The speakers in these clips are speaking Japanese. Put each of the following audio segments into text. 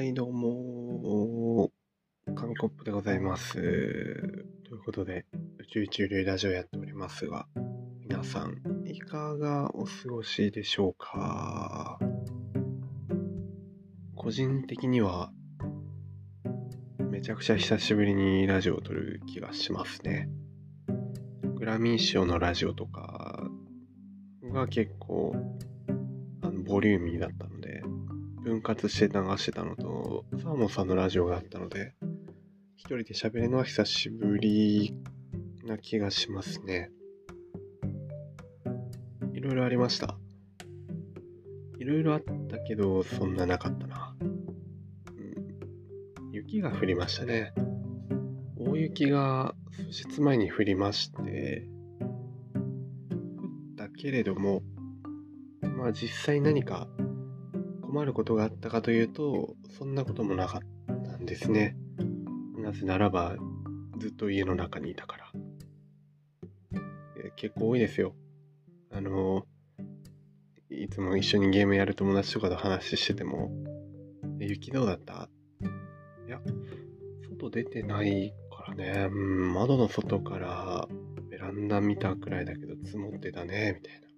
はい、どうも、紙コップでございます。ということで、宇宙一流ラジオやっておりますが、皆さん、いかがお過ごしでしょうか？個人的には、めちゃくちゃ久しぶりにラジオを撮る気がしますね。グラミー賞のラジオとかが結構、あのボリューミーだった、分割して流してたのと、サーモンさんのラジオがあったので、一人で喋るのは久しぶりな気がしますね。いろいろありました。いろいろあったけど、そんななかったな。うん、雪が降りましたね。大雪が数日前に降りまして、降ったけれども、まあ実際何か困ることがあったかというと、そんなこともなかったんですね。なぜならば、ずっと家の中にいたから。え結構多いですよ。あの、いつも一緒にゲームやる友達とかと話してても、え雪どうだった？いや、外出てないからね、うん、窓の外からベランダ見たくらいだけど積もってたね、みたいな。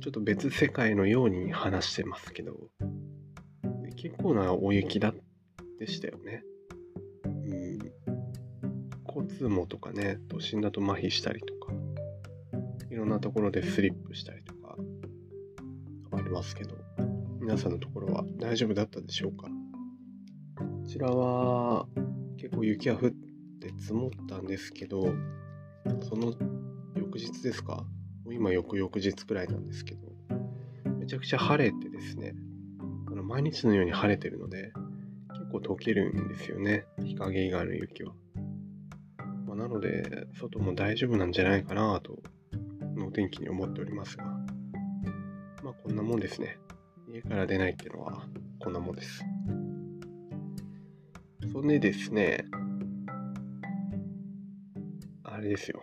ちょっと別世界のように話してますけど、結構な大雪だでしたよね。うん。交通網とかね、都心だと麻痺したりとか、いろんなところでスリップしたりとか、ありますけど、皆さんのところは大丈夫だったでしょうか？こちらは結構雪が降って積もったんですけど、その翌日ですか？今翌々日くらいなんですけど、めちゃくちゃ晴れてですね、あの毎日のように晴れてるので、結構溶けるんですよね、日陰以外の雪は。まあ、なので、外も大丈夫なんじゃないかなと、の天気に思っておりますが、まあこんなもんですね。家から出ないっていうのは、こんなもんです。そんでですね、あれですよ。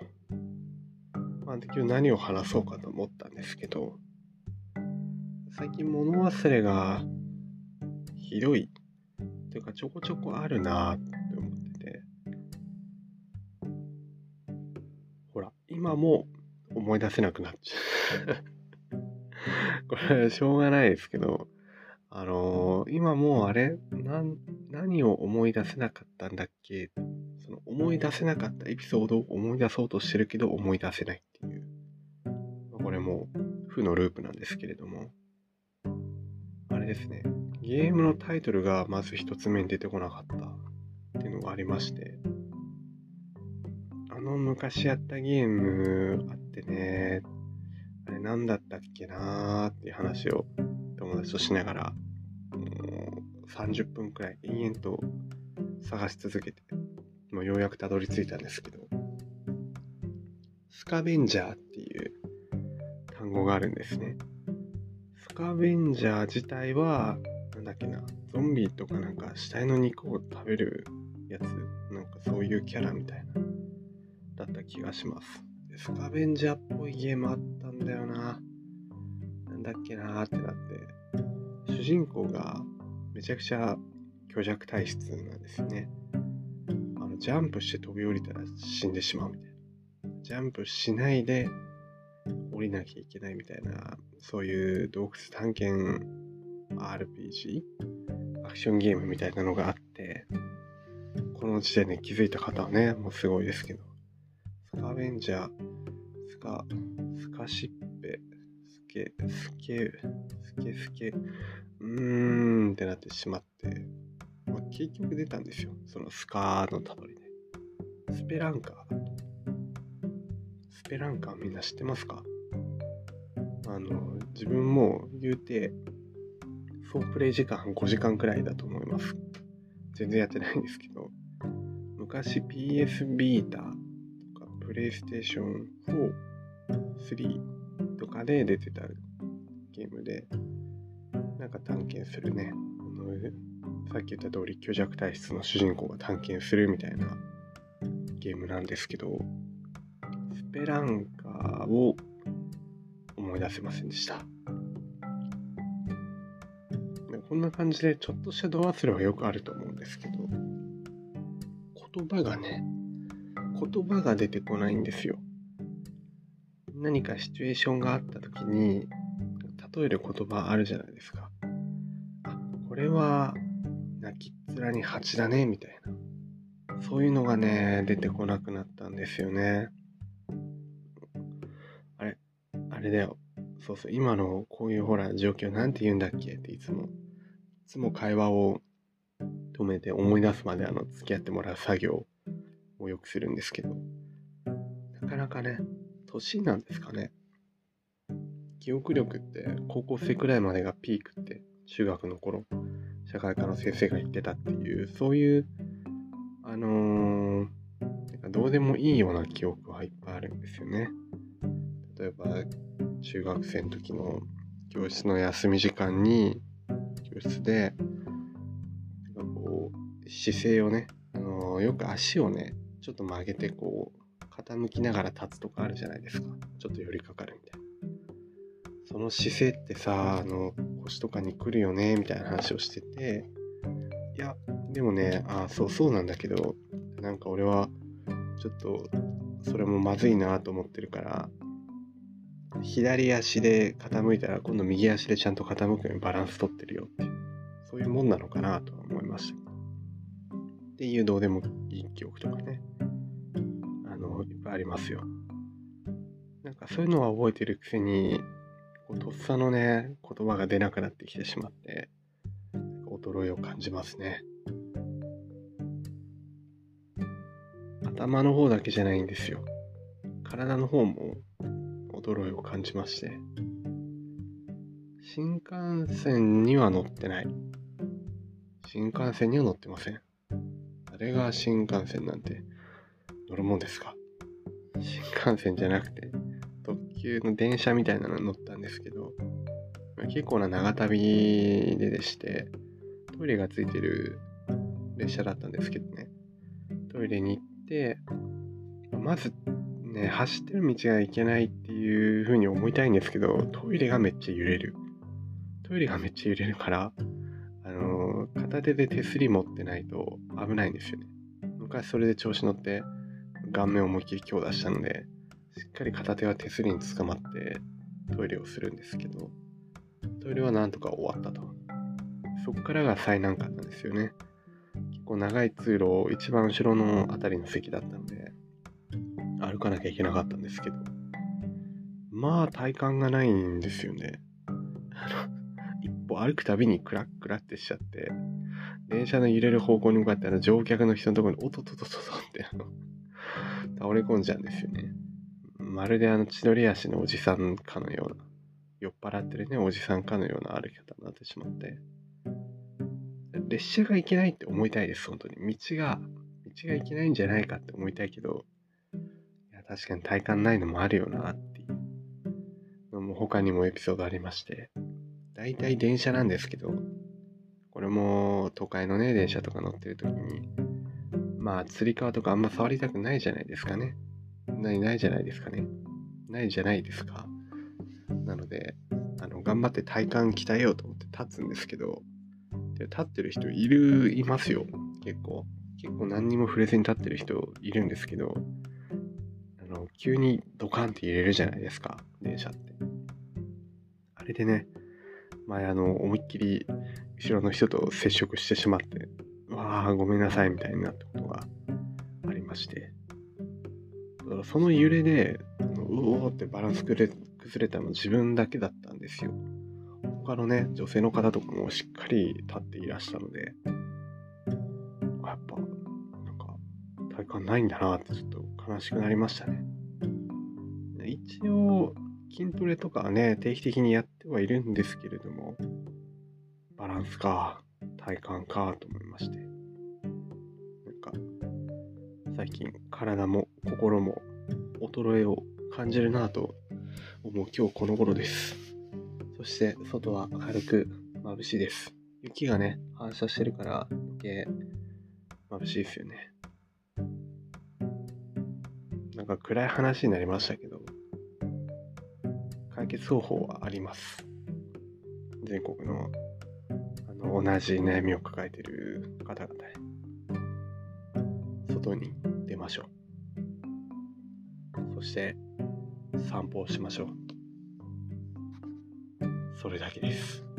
まあ、で今日何を話そうかと思ったんですけど、最近物忘れがひどいというかちょこちょこあるなって思ってて、ほら、今も思い出せなくなっちゃう。これしょうがないですけど、あのー今もうあれなん何を思い出せなかったんだっけ？その思い出せなかったエピソードを思い出そうとしてるけど思い出せないっていう。まあこれも負のループなんですけれども。あれですね。ゲームのタイトルがまず一つ目に出てこなかったっていうのがありまして。あの昔やったゲームあってね、あれ何だったっけなーっていう話を友達としながら、30分くらい延々と探し続けて、もうようやくたどり着いたんですけど、スカベンジャーっていう単語があるんですね。スカベンジャー自体は、なんだっけな、ゾンビとかなんか死体の肉を食べるやつ、なんかそういうキャラみたいな、だった気がします。でスカベンジャーっぽいゲームあったんだよな。なんだっけなーってなって、主人公がめちゃくちゃ虚弱体質なんですね。あのジャンプして飛び降りたら死んでしまうみたいな。ジャンプしないで降りなきゃいけないみたいな、そういう洞窟探検 RPG? アクションゲームみたいなのがあって、この時点で気づいた方はね、もうすごいですけど、スカベンジャー、スカ、スカシッペ、スケ、スケ、スケスケ、うーんってなってしまって、まあ、結局出たんですよ。そのスカーのたどりで。スペランカー。スペランカーみんな知ってますか？あの、自分も言うて、総プレイ時間5時間くらいだと思います。全然やってないんですけど、昔 PS ビータとか、プレイステーション4、3とかで出てたゲームで、なんか探検するね、あのさっき言った通り虚弱体質の主人公が探検するみたいなゲームなんですけど、スペランカーを思い出せませんでした。こんな感じでちょっとしたド忘れはよくあると思うんですけど、言葉がね、言葉が出てこないんですよ。何かシチュエーションがあった時に、例える言葉あるじゃないですか。あ、これは泣きっ面に蜂だね、みたいな。そういうのがね、出てこなくなったんですよね。あれ、あれだよ。そうそう、今のこういうほら、状況なんて言うんだっけ？っていつも、いつも会話を止めて思い出すまであの、付き合ってもらう作業をよくするんですけど、なかなかね、年なんですかね。記憶力って高校生くらいまでがピークって中学の頃社会科の先生が言ってたっていうそういうあのー、どうでもいいような記憶はいっぱいあるんですよね。例えば中学生の時の教室の休み時間に教室でなんかこう姿勢をね、あのー、よく足をねちょっと曲げてこう傾きながら立つとかあるじゃないですか。ちょっと寄りかかるみたいな。その姿勢ってさあの腰とかに来るよねみたいな話をしてて。いやでもねあそうそうなんだけどなんか俺はちょっとそれもまずいなと思ってるから左足で傾いたら今度右足でちゃんと傾くようにバランス取ってるよってそういうもんなのかなとは思いました。っていうどうでもいい記憶とかね。ありますよ。なんかそういうのは覚えてるくせにこうとっさのね言葉が出なくなってきてしまって衰えを感じますね。頭の方だけじゃないんですよ。体の方も衰えを感じまして。新幹線には乗ってない。新幹線には乗ってません。誰が新幹線なんて乗るもんですか？新幹線じゃなくて特急の電車みたいなの乗ったんですけど、結構な長旅ででして、トイレがついてる列車だったんですけどね、トイレに行って、まずね、走ってる道がいけないっていう風に思いたいんですけど、トイレがめっちゃ揺れる。トイレがめっちゃ揺れるから、あの、片手で手すり持ってないと危ないんですよね。昔それで調子乗って、顔面思いっきり強打したので、しっかり片手は手すりにつかまってトイレをするんですけど、トイレはなんとか終わったと。そこからが最難関なんですよね。結構長い通路を一番後ろの辺りの席だったので、歩かなきゃいけなかったんですけど、まあ体感がないんですよね。一歩歩くたびにクラックラってしちゃって、電車の揺れる方向に向かってあの乗客の人のところにおとととととって倒れ込んじゃうんですよね。まるであの千鳥足のおじさんかのような、酔っ払ってるね、おじさんかのような歩き方になってしまって、列車が行けないって思いたいです、本当に。道が、道が行けないんじゃないかって思いたいけど、いや、確かに体感ないのもあるよなっていうのも他にもエピソードありまして、大体電車なんですけど、これも都会のね、電車とか乗ってる時に、まあ、つり革とかあんま触りたくないじゃないですかね。ないないじゃないですかね。ないじゃないですか。なので、あの、頑張って体幹鍛えようと思って立つんですけど、で立ってる人いる、いますよ。結構。結構何にも触れずに立ってる人いるんですけど、あの、急にドカンって入れるじゃないですか。電車って。あれでね、前あの、思いっきり後ろの人と接触してしまって、わあ、ごめんなさいみたいになったことがありまして。その揺れで、うおーってバランス崩れたの自分だけだったんですよ。他のね、女性の方とかもしっかり立っていらしたので、やっぱ、なんか、体感ないんだなってちょっと悲しくなりましたね。一応、筋トレとかはね、定期的にやってはいるんですけれども、バランスか、体幹かと思いまして。なんか、最近体も心も衰えを感じるなと思う今日この頃です。そして外は明るく眩しいです。雪がね、反射してるから余計眩しいですよね。なんか暗い話になりましたけど、解決方法はあります。全国、の同じ悩みを抱えている方々へ。外に出ましょう。そして散歩をしましょう。それだけです。